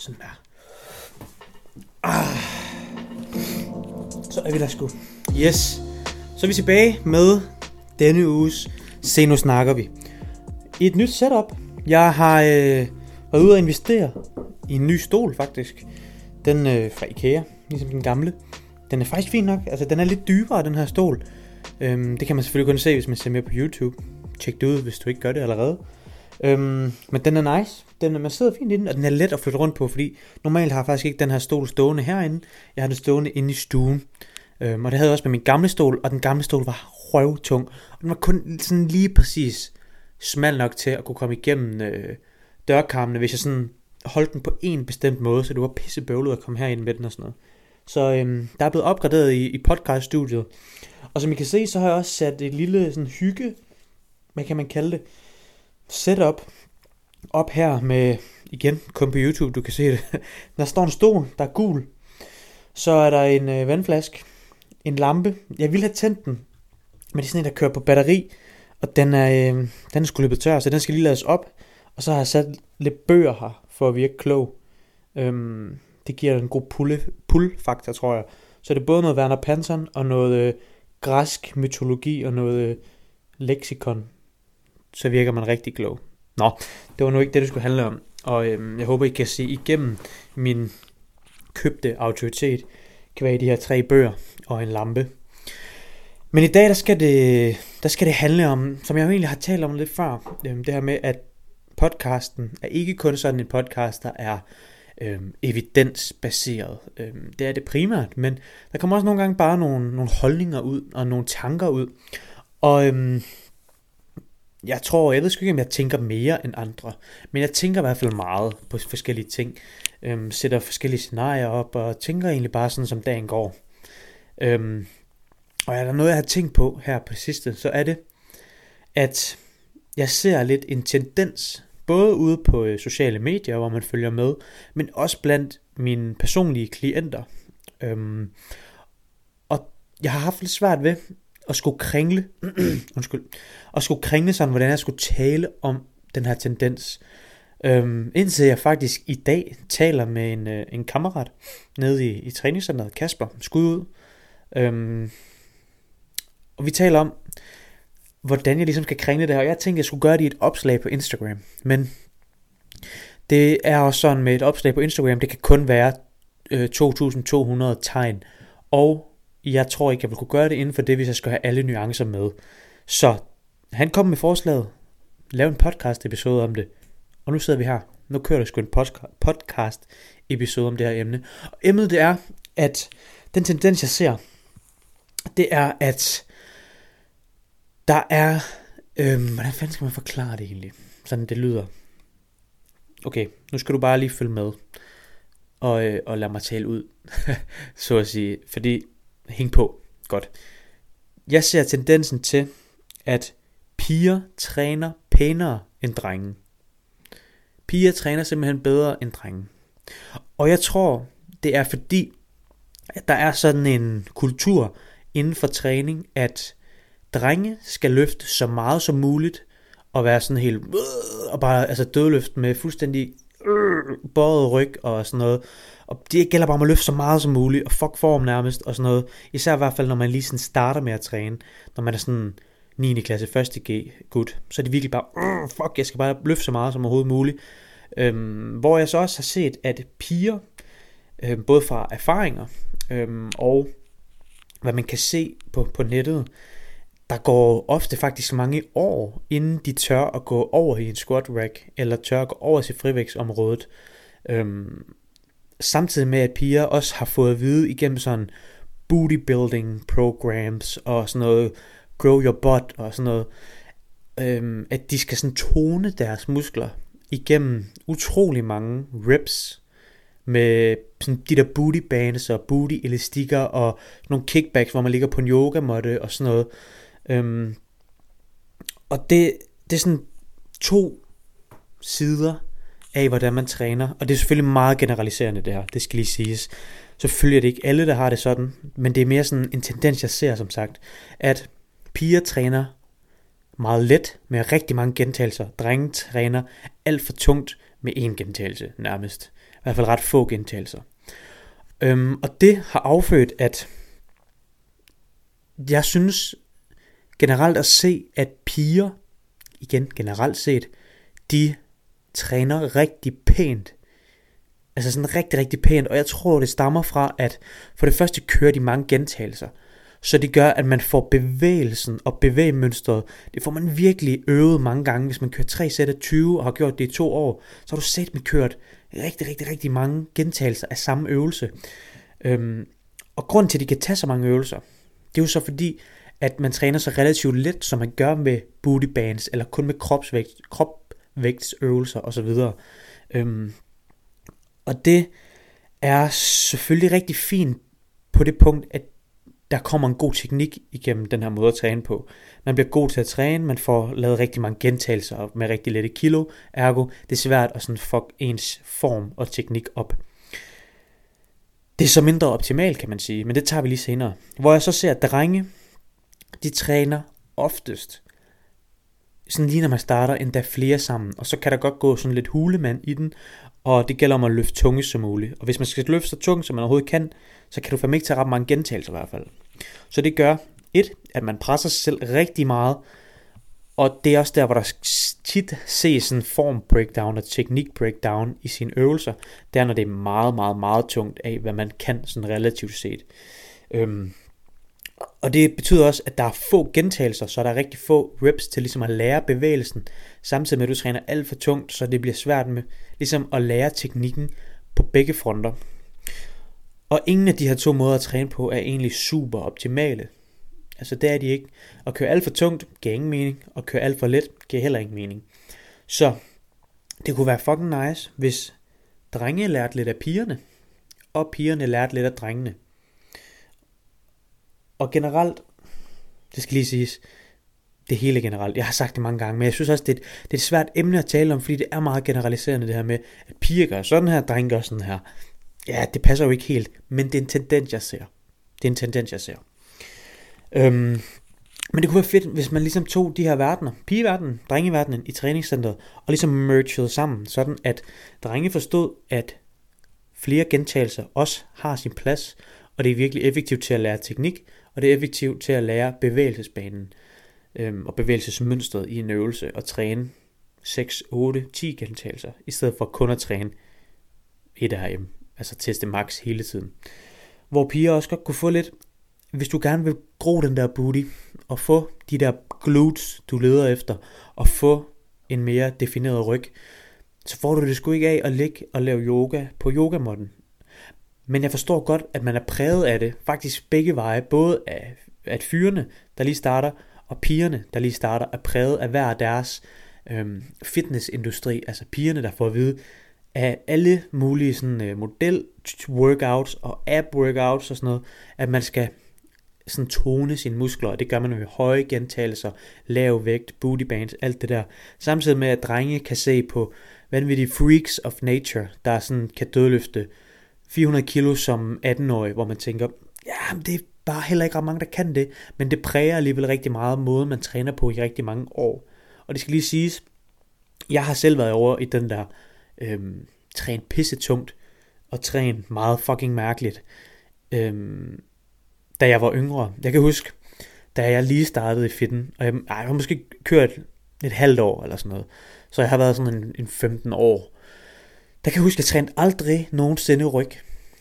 Sådan der. Ah. Så er vi der sgu. Yes. Så er vi tilbage med denne uges Se nu snakker vi. I et nyt setup. Jeg har øh, været ude og investere i en ny stol faktisk. Den øh, fra Ikea, ligesom den gamle. Den er faktisk fin nok. Altså den er lidt dybere den her stol. Øhm, det kan man selvfølgelig kun se, hvis man ser med på YouTube. Tjek det ud, hvis du ikke gør det allerede. Øhm, men den er nice. Den, man sidder fint i den, og den er let at flytte rundt på, fordi normalt har jeg faktisk ikke den her stol stående herinde. Jeg har den stående inde i stuen. Øhm, og det havde jeg også med min gamle stol, og den gamle stol var røvtung. Og den var kun sådan lige præcis smal nok til at kunne komme igennem øh, dørkarmene, hvis jeg sådan holdt den på en bestemt måde, så det var pisse bøvlet at komme herind med den og sådan noget. Så øhm, der er blevet opgraderet i, i podcaststudiet. Og som I kan se, så har jeg også sat et lille sådan hygge, hvad kan man kalde det, setup op her med, igen, kun på YouTube, du kan se det. Der står en stol, der er gul. Så er der en øh, vandflaske, en lampe. Jeg ville have tændt den, men det er sådan en, der kører på batteri, og den er, øh, den er sgu løbet tør, så den skal lige lades op. Og så har jeg sat lidt bøger her, for at virke klog. Øhm, det giver en god pulle, pull-faktor, tror jeg. Så det er både noget Werner Panton og noget øh, græsk mytologi og noget øh, leksikon. Så virker man rigtig klog. Nå, det var nu ikke det, det skulle handle om. Og øhm, jeg håber, I kan se igennem min købte autoritet, kan være i de her tre bøger og en lampe. Men i dag, der skal det, der skal det handle om, som jeg jo egentlig har talt om lidt før, øhm, det her med, at podcasten er ikke kun sådan en podcast, der er øhm, evidensbaseret. Øhm, det er det primært, men der kommer også nogle gange bare nogle, nogle holdninger ud og nogle tanker ud. Og øhm, jeg tror, jeg ved sgu ikke, om jeg tænker mere end andre, men jeg tænker i hvert fald meget på forskellige ting. Øhm, sætter forskellige scenarier op og tænker egentlig bare sådan, som dagen går. Øhm, og er der noget, jeg har tænkt på her på sidste, så er det, at jeg ser lidt en tendens, både ude på øh, sociale medier, hvor man følger med, men også blandt mine personlige klienter. Øhm, og jeg har haft lidt svært ved at skulle kringle, undskyld, at skulle kringle sådan, hvordan jeg skulle tale om den her tendens. Øhm, indtil jeg faktisk i dag taler med en, øh, en kammerat nede i, i træningscenteret, Kasper, skud ud. Øhm, og vi taler om, hvordan jeg ligesom skal kringle det her. Og jeg tænkte, jeg skulle gøre det i et opslag på Instagram. Men det er også sådan med et opslag på Instagram, det kan kun være øh, 2.200 tegn. Og jeg tror ikke, jeg vil kunne gøre det inden for det, hvis jeg skal have alle nuancer med. Så han kom med forslaget. Lav en podcast episode om det. Og nu sidder vi her. Nu kører der sgu en podcast episode om det her emne. Og emnet det er, at den tendens, jeg ser, det er, at der er, øhm, hvordan fanden skal man forklare det egentlig? Sådan det lyder. Okay, nu skal du bare lige følge med. Og, øh, og lad mig tale ud, så at sige. Fordi, hæng på, godt. Jeg ser tendensen til, at piger træner pænere end drenge. Piger træner simpelthen bedre end drenge. Og jeg tror, det er fordi, at der er sådan en kultur inden for træning, at drenge skal løfte så meget som muligt, og være sådan helt, øh, og bare altså dødløft med fuldstændig øh, bøjet ryg og sådan noget. Og det gælder bare om at løfte så meget som muligt, og fuck form nærmest, og sådan noget. Især i hvert fald, når man lige sådan starter med at træne, når man er sådan 9. klasse 1. G gut, så er det virkelig bare, fuck, jeg skal bare løfte så meget som overhovedet muligt. Øhm, hvor jeg så også har set, at piger, øhm, både fra erfaringer øhm, og hvad man kan se på, på nettet, der går ofte faktisk mange år, inden de tør at gå over i en squat rack, eller tør at gå over til frivægtsområdet. Øhm, samtidig med, at piger også har fået at vide igennem sådan bodybuilding programs og sådan noget, grow your butt og sådan noget, øhm, at de skal sådan tone deres muskler igennem utrolig mange reps med sådan de der booty bands og booty elastikker og nogle kickbacks, hvor man ligger på en yogamåtte og sådan noget. Øhm, og det, det er sådan to sider af, hvordan man træner. Og det er selvfølgelig meget generaliserende det her, det skal lige siges. Selvfølgelig er det ikke alle, der har det sådan, men det er mere sådan en tendens, jeg ser som sagt, at piger træner meget let med rigtig mange gentagelser. Drenge træner alt for tungt med én gentagelse nærmest. I hvert fald ret få gentagelser. Øhm, og det har affødt, at jeg synes generelt at se, at piger, igen generelt set, de træner rigtig pænt. Altså sådan rigtig, rigtig pænt. Og jeg tror, det stammer fra, at for det første kører de mange gentagelser. Så det gør, at man får bevægelsen og bevægemønstret. Det får man virkelig øvet mange gange. Hvis man kører 3 sæt af 20 og har gjort det i to år, så har du set med kørt rigtig, rigtig, rigtig mange gentagelser af samme øvelse. Øhm, og grund til, at de kan tage så mange øvelser, det er jo så fordi, at man træner så relativt let, som man gør med booty bands, eller kun med kropsvægt, krop, vægtsøvelser osv. Øhm, og det er selvfølgelig rigtig fint på det punkt, at der kommer en god teknik igennem den her måde at træne på. Man bliver god til at træne, man får lavet rigtig mange gentagelser med rigtig lette kilo, ergo det er svært at sådan fuck ens form og teknik op. Det er så mindre optimalt, kan man sige, men det tager vi lige senere. Hvor jeg så ser, at drenge, de træner oftest, sådan lige når man starter, endda flere sammen, og så kan der godt gå sådan lidt hulemand i den, og det gælder om at løfte tunge som muligt. Og hvis man skal løfte så tungt, som man overhovedet kan, så kan du fandme ikke tage ret mange gentagelser i hvert fald. Så det gør, et, at man presser sig selv rigtig meget, og det er også der, hvor der tit ses en form breakdown og teknik breakdown i sine øvelser. Det er, når det er meget, meget, meget tungt af, hvad man kan sådan relativt set. Øhm, og det betyder også, at der er få gentagelser, så der er rigtig få reps til ligesom at lære bevægelsen, samtidig med at du træner alt for tungt, så det bliver svært med ligesom at lære teknikken på begge fronter. Og ingen af de her to måder at træne på er egentlig super optimale. Altså det er de ikke. At køre alt for tungt giver ingen mening, og køre alt for let giver heller ingen mening. Så det kunne være fucking nice, hvis drenge lærte lidt af pigerne, og pigerne lærte lidt af drengene. Og generelt, det skal lige siges, det hele generelt. Jeg har sagt det mange gange, men jeg synes også, det er, et, det er et svært emne at tale om, fordi det er meget generaliserende det her med, at piger gør sådan her, drenge gør sådan her. Ja, det passer jo ikke helt, men det er en tendens, jeg ser. Det er en tendens, jeg ser. Øhm, men det kunne være fedt, hvis man ligesom tog de her verdener, pigeverdenen, drengeverdenen i træningscenteret, og ligesom mergede sammen, sådan at drenge forstod, at flere gentagelser også har sin plads, og det er virkelig effektivt til at lære teknik, og det er effektivt til at lære bevægelsesbanen øhm, og bevægelsesmønstret i en øvelse og træne 6, 8, 10 gentagelser, i stedet for kun at træne et RM, altså teste max hele tiden. Hvor piger også godt kunne få lidt, hvis du gerne vil gro den der booty, og få de der glutes, du leder efter, og få en mere defineret ryg, så får du det sgu ikke af at ligge og lave yoga på yogamotten. Men jeg forstår godt, at man er præget af det, faktisk begge veje, både af at fyrene, der lige starter, og pigerne, der lige starter, er præget af hver deres øhm, fitnessindustri, altså pigerne, der får at vide, af alle mulige sådan, øh, model workouts og app workouts og sådan noget, at man skal sådan tone sine muskler, og det gør man med høje gentagelser, lav vægt, booty bands, alt det der. Samtidig med, at drenge kan se på vanvittige freaks of nature, der sådan kan dødløfte 400 kilo som 18-årig, hvor man tænker, ja, det er bare heller ikke ret mange, der kan det, men det præger alligevel rigtig meget måden, man træner på i rigtig mange år. Og det skal lige siges, jeg har selv været over i den der øhm, træn pisse tungt, og træn meget fucking mærkeligt. Øhm, da jeg var yngre. Jeg kan huske, da jeg lige startede i fitten, og jeg, jeg har måske kørt et halvt år eller sådan noget, så jeg har været sådan en, en 15 år. Der kan jeg huske, at jeg trænede aldrig nogensinde ryg.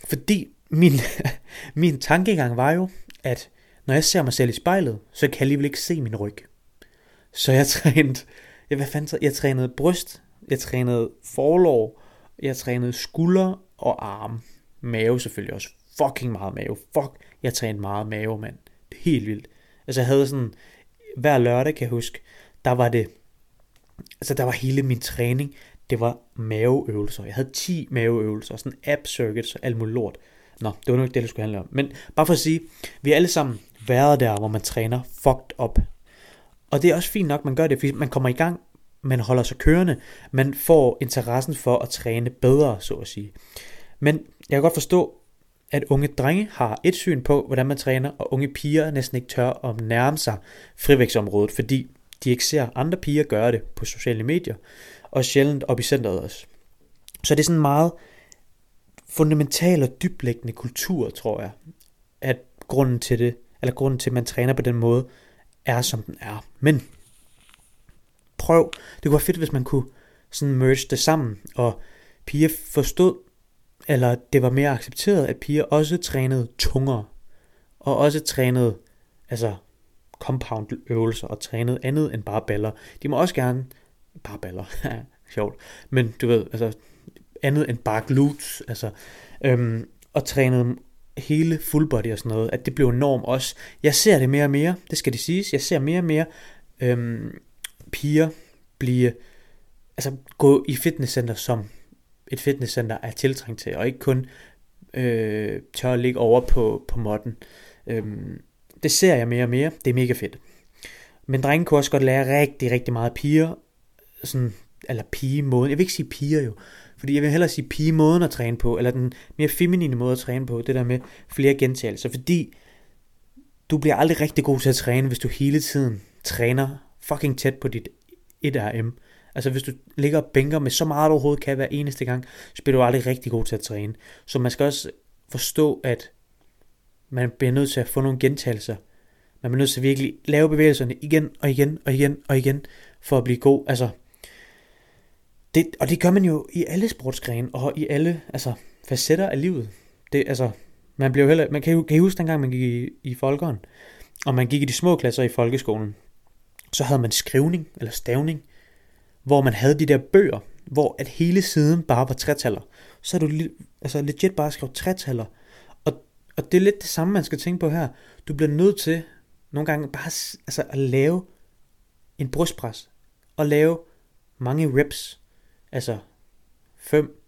Fordi min, min tankegang var jo, at når jeg ser mig selv i spejlet, så kan jeg alligevel ikke se min ryg. Så jeg trænede, jeg, hvad fanden, jeg trænede bryst, jeg trænede forlår, jeg trænede skulder og arm. Mave selvfølgelig også. Fucking meget mave. Fuck, jeg trænede meget mave, mand. Det er helt vildt. Altså jeg havde sådan, hver lørdag kan jeg huske, der var det, altså der var hele min træning, det var maveøvelser. Jeg havde 10 maveøvelser, sådan app circuits og alt muligt lort. Nå, det var nu ikke det, det skulle handle om. Men bare for at sige, vi har alle sammen været der, hvor man træner fucked up. Og det er også fint nok, man gør det, fordi man kommer i gang, man holder sig kørende, man får interessen for at træne bedre, så at sige. Men jeg kan godt forstå, at unge drenge har et syn på, hvordan man træner, og unge piger næsten ikke tør at nærme sig frivægtsområdet, fordi de ikke ser andre piger gøre det på sociale medier, og sjældent op i centret også. Så det er sådan meget fundamental og dyblæggende kultur, tror jeg, at grunden til det, eller grunden til, at man træner på den måde, er som den er. Men prøv, det kunne være fedt, hvis man kunne sådan merge det sammen, og piger forstod, eller det var mere accepteret, at piger også trænede tungere, og også trænede, altså compound øvelser, og trænede andet end bare baller. De må også gerne, bare baller, sjovt, men du ved, altså andet end bare glutes, altså, øhm, og trænede hele full body og sådan noget, at det blev norm også. Jeg ser det mere og mere, det skal det siges, jeg ser mere og mere øhm, piger blive, altså gå i fitnesscenter, som et fitnesscenter er tiltrængt til, og ikke kun øh, tør at ligge over på, på modden. Øhm, det ser jeg mere og mere, det er mega fedt. Men drenge kunne også godt lære rigtig, rigtig meget piger, sådan, eller pigemåden, jeg vil ikke sige piger jo, fordi jeg vil hellere sige pigemåden at træne på, eller den mere feminine måde at træne på, det der med flere gentagelser, fordi du bliver aldrig rigtig god til at træne, hvis du hele tiden træner fucking tæt på dit 1RM. Altså hvis du ligger og bænker med så meget du overhovedet kan hver eneste gang, så bliver du aldrig rigtig god til at træne. Så man skal også forstå, at man bliver nødt til at få nogle gentagelser. Man bliver nødt til at virkelig lave bevægelserne igen og igen og igen og igen, for at blive god. Altså, det, og det gør man jo i alle sportsgrene og i alle altså, facetter af livet. Det, altså, man, blev heller, man kan, jo, kan I huske dengang, man gik i, i folkeren, og man gik i de små klasser i folkeskolen, så havde man skrivning eller stavning, hvor man havde de der bøger, hvor at hele siden bare var tretaller. Så er du altså legit bare skrevet tretaller. Og, og det er lidt det samme, man skal tænke på her. Du bliver nødt til nogle gange bare altså, at lave en brystpres. Og lave mange reps. Altså 5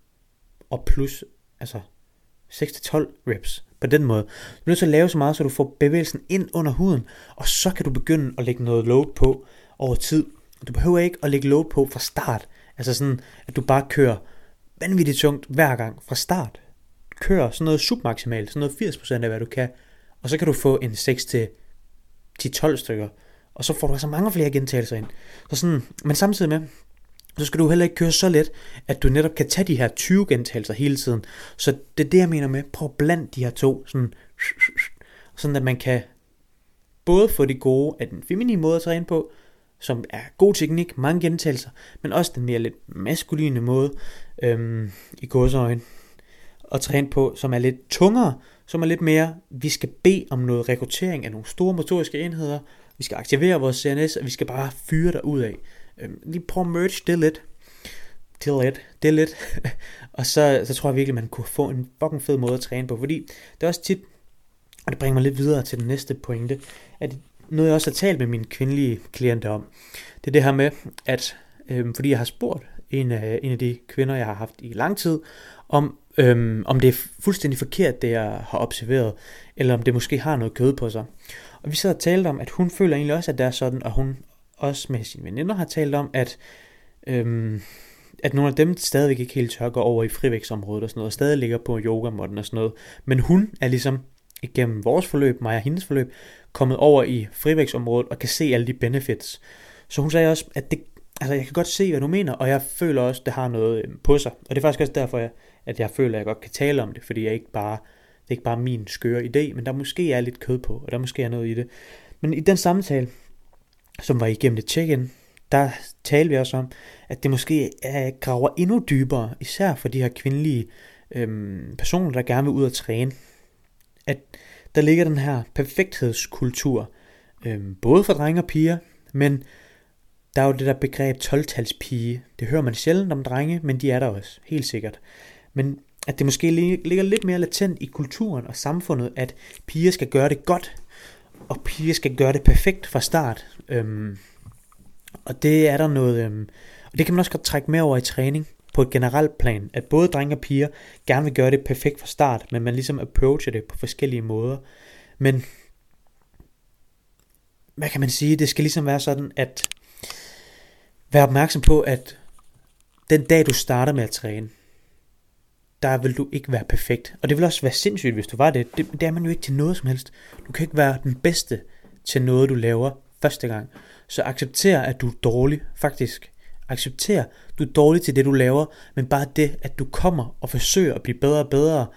og plus, altså 6-12 reps på den måde. Du er nødt til at lave så meget, så du får bevægelsen ind under huden, og så kan du begynde at lægge noget load på over tid. Du behøver ikke at lægge load på fra start. Altså sådan, at du bare kører vanvittigt tungt hver gang fra start. Kør sådan noget submaksimalt, sådan noget 80% af hvad du kan, og så kan du få en 6 til 10-12 stykker, og så får du altså mange flere gentagelser ind. Så sådan, men samtidig med, så skal du heller ikke køre så let, at du netop kan tage de her 20 gentagelser hele tiden. Så det er det, jeg mener med, prøv blandt de her to, sådan, sådan at man kan både få det gode af den feminine måde at træne på, som er god teknik, mange gentagelser, men også den mere lidt maskuline måde øhm, i gåsøjne at træne på, som er lidt tungere, som er lidt mere, vi skal bede om noget rekruttering af nogle store motoriske enheder, vi skal aktivere vores CNS, og vi skal bare fyre der ud af. Øhm, lige prøve at merge det lidt. Det lidt. Det lidt. og så, så tror jeg virkelig, man kunne få en fucking fed måde at træne på. Fordi det er også tit, og det bringer mig lidt videre til den næste pointe, at noget jeg også har talt med mine kvindelige klienter om, det er det her med, at øh, fordi jeg har spurgt en af, en af de kvinder, jeg har haft i lang tid, om, øhm, om det er fuldstændig forkert, det jeg har observeret, eller om det måske har noget kød på sig. Og vi sad og talte om, at hun føler egentlig også, at det er sådan, og hun også med sine veninder har talt om, at, øhm, at nogle af dem stadigvæk ikke helt tør gå over i frivægtsområdet og sådan noget, og stadig ligger på yogamotten og sådan noget. Men hun er ligesom igennem vores forløb, mig og hendes forløb, kommet over i frivægtsområdet og kan se alle de benefits. Så hun sagde også, at det, altså jeg kan godt se, hvad du mener, og jeg føler også, at det har noget øhm, på sig. Og det er faktisk også derfor, jeg, at jeg føler, at jeg godt kan tale om det, fordi jeg ikke bare, det er ikke bare min skøre idé, men der måske er lidt kød på, og der måske er noget i det. Men i den samtale, som var igennem det check-in, der talte vi også om, at det måske er, graver endnu dybere, især for de her kvindelige øhm, personer, der gerne vil ud og træne. At der ligger den her perfekthedskultur, øhm, både for drenge og piger, men der er jo det der begreb 12-talspige. Det hører man sjældent om drenge, men de er der også, helt sikkert. Men at det måske ligger lidt mere latent i kulturen og samfundet, at piger skal gøre det godt, og piger skal gøre det perfekt fra start. Øhm, og det er der noget, øhm, og det kan man også godt trække med over i træning på et generelt plan, at både drenge og piger gerne vil gøre det perfekt fra start, men man ligesom approacher det på forskellige måder. Men hvad kan man sige, det skal ligesom være sådan, at være opmærksom på, at den dag du starter med at træne, der vil du ikke være perfekt. Og det vil også være sindssygt, hvis du var det. det. Det er man jo ikke til noget som helst. Du kan ikke være den bedste til noget, du laver første gang. Så accepter, at du er dårlig. Faktisk. Accepter, du er dårlig til det, du laver, men bare det, at du kommer og forsøger at blive bedre og bedre,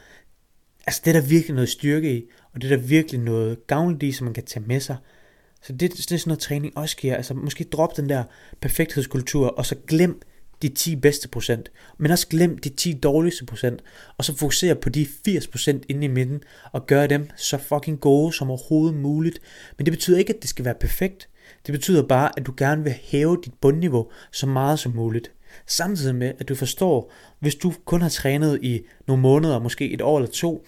altså det er der virkelig noget styrke i, og det er der virkelig noget gavnligt i, som man kan tage med sig. Så det, det er sådan noget træning også giver. Altså måske drop den der perfekthedskultur, og så glem de 10 bedste procent, men også glem de 10 dårligste procent, og så fokusere på de 80 procent inde i midten, og gøre dem så fucking gode som overhovedet muligt. Men det betyder ikke, at det skal være perfekt. Det betyder bare, at du gerne vil hæve dit bundniveau så meget som muligt. Samtidig med, at du forstår, hvis du kun har trænet i nogle måneder, måske et år eller to,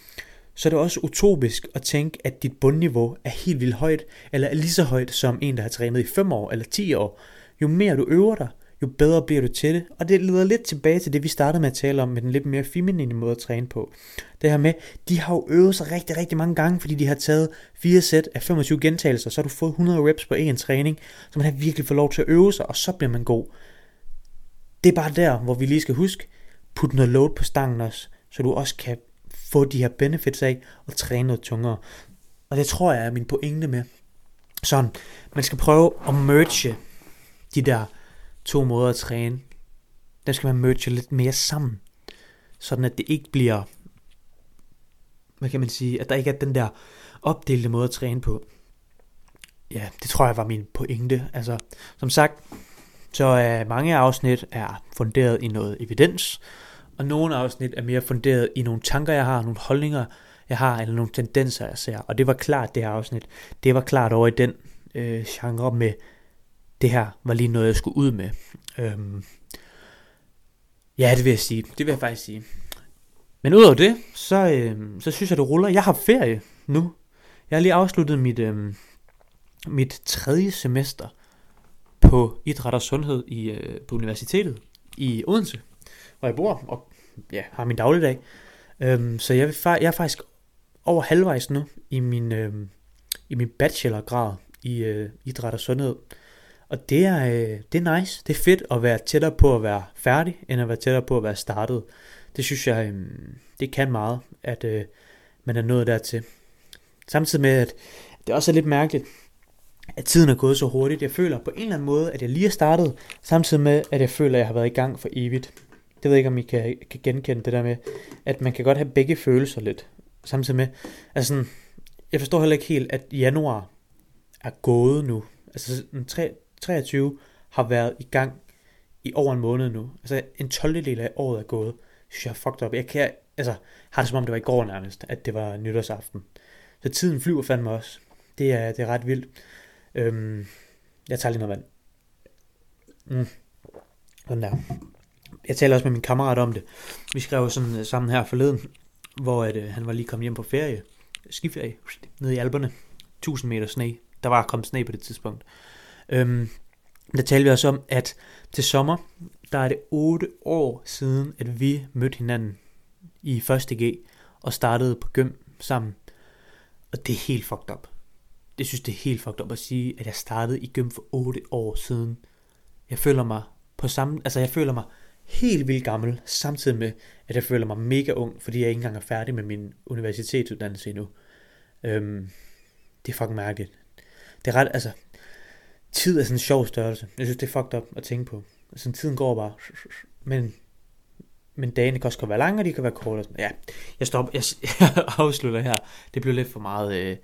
så er det også utopisk at tænke, at dit bundniveau er helt vildt højt, eller er lige så højt som en, der har trænet i 5 år eller 10 år. Jo mere du øver dig, jo bedre bliver du til det. Og det leder lidt tilbage til det, vi startede med at tale om, med den lidt mere feminine måde at træne på. Det her med, de har jo øvet sig rigtig, rigtig mange gange, fordi de har taget fire sæt af 25 gentagelser, så har du fået 100 reps på en træning, så man har virkelig fået lov til at øve sig, og så bliver man god. Det er bare der, hvor vi lige skal huske, put noget load på stangen også, så du også kan få de her benefits af og træne noget tungere. Og det tror jeg er min pointe med. Sådan, man skal prøve at merge de der to måder at træne. Der skal man merge lidt mere sammen. Sådan at det ikke bliver, hvad kan man sige, at der ikke er den der opdelte måde at træne på. Ja, det tror jeg var min pointe. Altså, som sagt, så er mange afsnit er funderet i noget evidens, og nogle afsnit er mere funderet i nogle tanker, jeg har, nogle holdninger, jeg har, eller nogle tendenser, jeg ser. Og det var klart, det her afsnit, det var klart over i den øh, genre med, det her var lige noget, jeg skulle ud med. Øhm, ja, det vil jeg sige. Det vil jeg faktisk sige. Men udover det, så, øhm, så synes jeg, det ruller. Jeg har ferie nu. Jeg har lige afsluttet mit, øhm, mit tredje semester på idræt og sundhed i, øh, på universitetet i Odense, hvor jeg bor og ja, har min dagligdag. Øhm, så jeg, vil, jeg er faktisk over halvvejs nu i min, øhm, i min bachelorgrad i øh, idræt og sundhed. Og det er, øh, det er nice. Det er fedt at være tættere på at være færdig, end at være tættere på at være startet. Det synes jeg, øh, det kan meget, at øh, man er nået dertil. Samtidig med, at det også er lidt mærkeligt, at tiden er gået så hurtigt. Jeg føler på en eller anden måde, at jeg lige er startet, samtidig med, at jeg føler, at jeg har været i gang for evigt. Det ved jeg ikke, om I kan, kan genkende det der med, at man kan godt have begge følelser lidt. Samtidig med, altså sådan, jeg forstår heller ikke helt, at januar er gået nu. Altså tre, 23 har været i gang i over en måned nu. Altså en 12. del af året er gået. Synes jeg er fucked up. Jeg kan, altså, har det som om det var i går nærmest, at det var nytårsaften. Så tiden flyver fandme også. Det er, det er ret vildt. Øhm, jeg tager lige noget vand. Mm. Sådan der. Jeg taler også med min kammerat om det. Vi skrev sådan øh, sammen her forleden, hvor at, øh, han var lige kommet hjem på ferie. Skiferie. Nede i Alperne. 1000 meter sne. Der var kommet sne på det tidspunkt. Øhm, der talte vi også om, at til sommer, der er det 8 år siden, at vi mødte hinanden i 1.G og startede på gym sammen. Og det er helt fucked up. Det synes det er helt fucked up at sige, at jeg startede i gym for 8 år siden. Jeg føler mig på samme, altså jeg føler mig helt vildt gammel, samtidig med, at jeg føler mig mega ung, fordi jeg ikke engang er færdig med min universitetsuddannelse endnu. Øhm, det er fucking mærkeligt. Det er ret, altså, tid er sådan en sjov størrelse. Jeg synes, det er fucked up at tænke på. Sådan tiden går bare. Men, men dagene kan også være lange, og de kan være korte. Ja, jeg stopper. Jeg, jeg afslutter her. Det blev lidt for meget øh,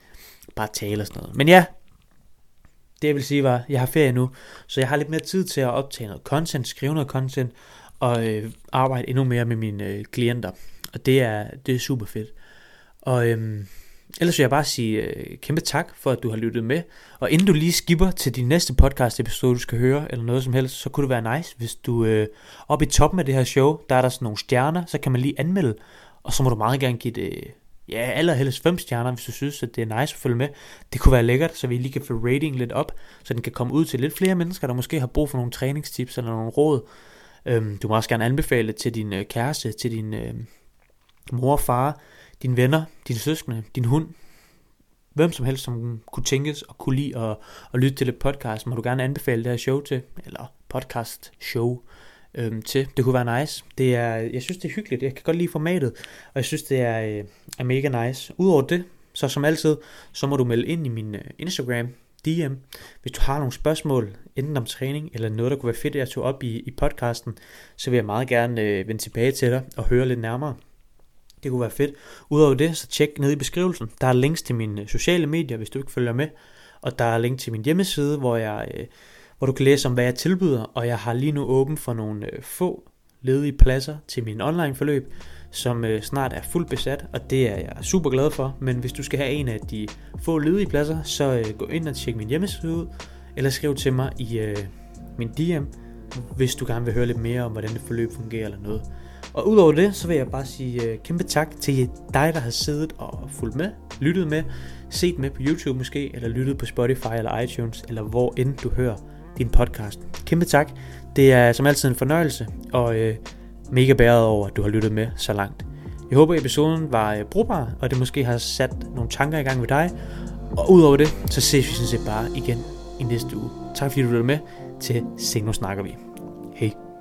bare tale og sådan noget. Men ja, det jeg vil sige var, jeg har ferie nu, så jeg har lidt mere tid til at optage noget content, skrive noget content, og øh, arbejde endnu mere med mine øh, klienter. Og det er, det er super fedt. Og øhm, Ellers vil jeg bare sige øh, kæmpe tak for, at du har lyttet med. Og inden du lige skipper til din næste podcast episode, du skal høre, eller noget som helst, så kunne det være nice, hvis du øh, oppe i toppen af det her show, der er der sådan nogle stjerner, så kan man lige anmelde. Og så må du meget gerne give det, ja, allerhelst fem stjerner, hvis du synes, at det er nice at følge med. Det kunne være lækkert, så vi lige kan få rating lidt op, så den kan komme ud til lidt flere mennesker, der måske har brug for nogle træningstips eller nogle råd. Øhm, du må også gerne anbefale det til din øh, kæreste, til din øh, mor og far, dine venner, dine søskende, din hund, hvem som helst, som kunne tænkes og kunne lide at, at lytte til et podcast, må du gerne anbefale det her show til, eller podcast show øhm, til. Det kunne være nice. Det er, jeg synes, det er hyggeligt. Jeg kan godt lide formatet, og jeg synes, det er, øh, er mega nice. Udover det, så som altid, så må du melde ind i min øh, Instagram. DM. Hvis du har nogle spørgsmål, enten om træning eller noget, der kunne være fedt, at jeg tog op i, i podcasten, så vil jeg meget gerne øh, vende tilbage til dig og høre lidt nærmere. Det kunne være fedt. Udover det, så tjek ned i beskrivelsen. Der er links til mine øh, sociale medier, hvis du ikke følger med. Og der er link til min hjemmeside, hvor, jeg, øh, hvor du kan læse om, hvad jeg tilbyder. Og jeg har lige nu åben for nogle øh, få ledige pladser til min online forløb, som øh, snart er fuldt besat, og det er jeg super glad for. Men hvis du skal have en af de få ledige pladser, så øh, gå ind og tjek min hjemmeside ud, eller skriv til mig i øh, min DM, hvis du gerne vil høre lidt mere om, hvordan det forløb fungerer eller noget. Og udover det, så vil jeg bare sige øh, kæmpe tak til dig, der har siddet og fulgt med, lyttet med, set med på YouTube måske, eller lyttet på Spotify eller iTunes, eller hvor end du hører din podcast. Kæmpe tak. Det er som altid en fornøjelse, og øh, mega bæret over, at du har lyttet med så langt. Jeg håber, episoden var øh, brugbar, og det måske har sat nogle tanker i gang ved dig. Og udover det, så ses vi sådan set bare igen i næste uge. Tak fordi du lyttede med til Se Nu Snakker Vi. Hej.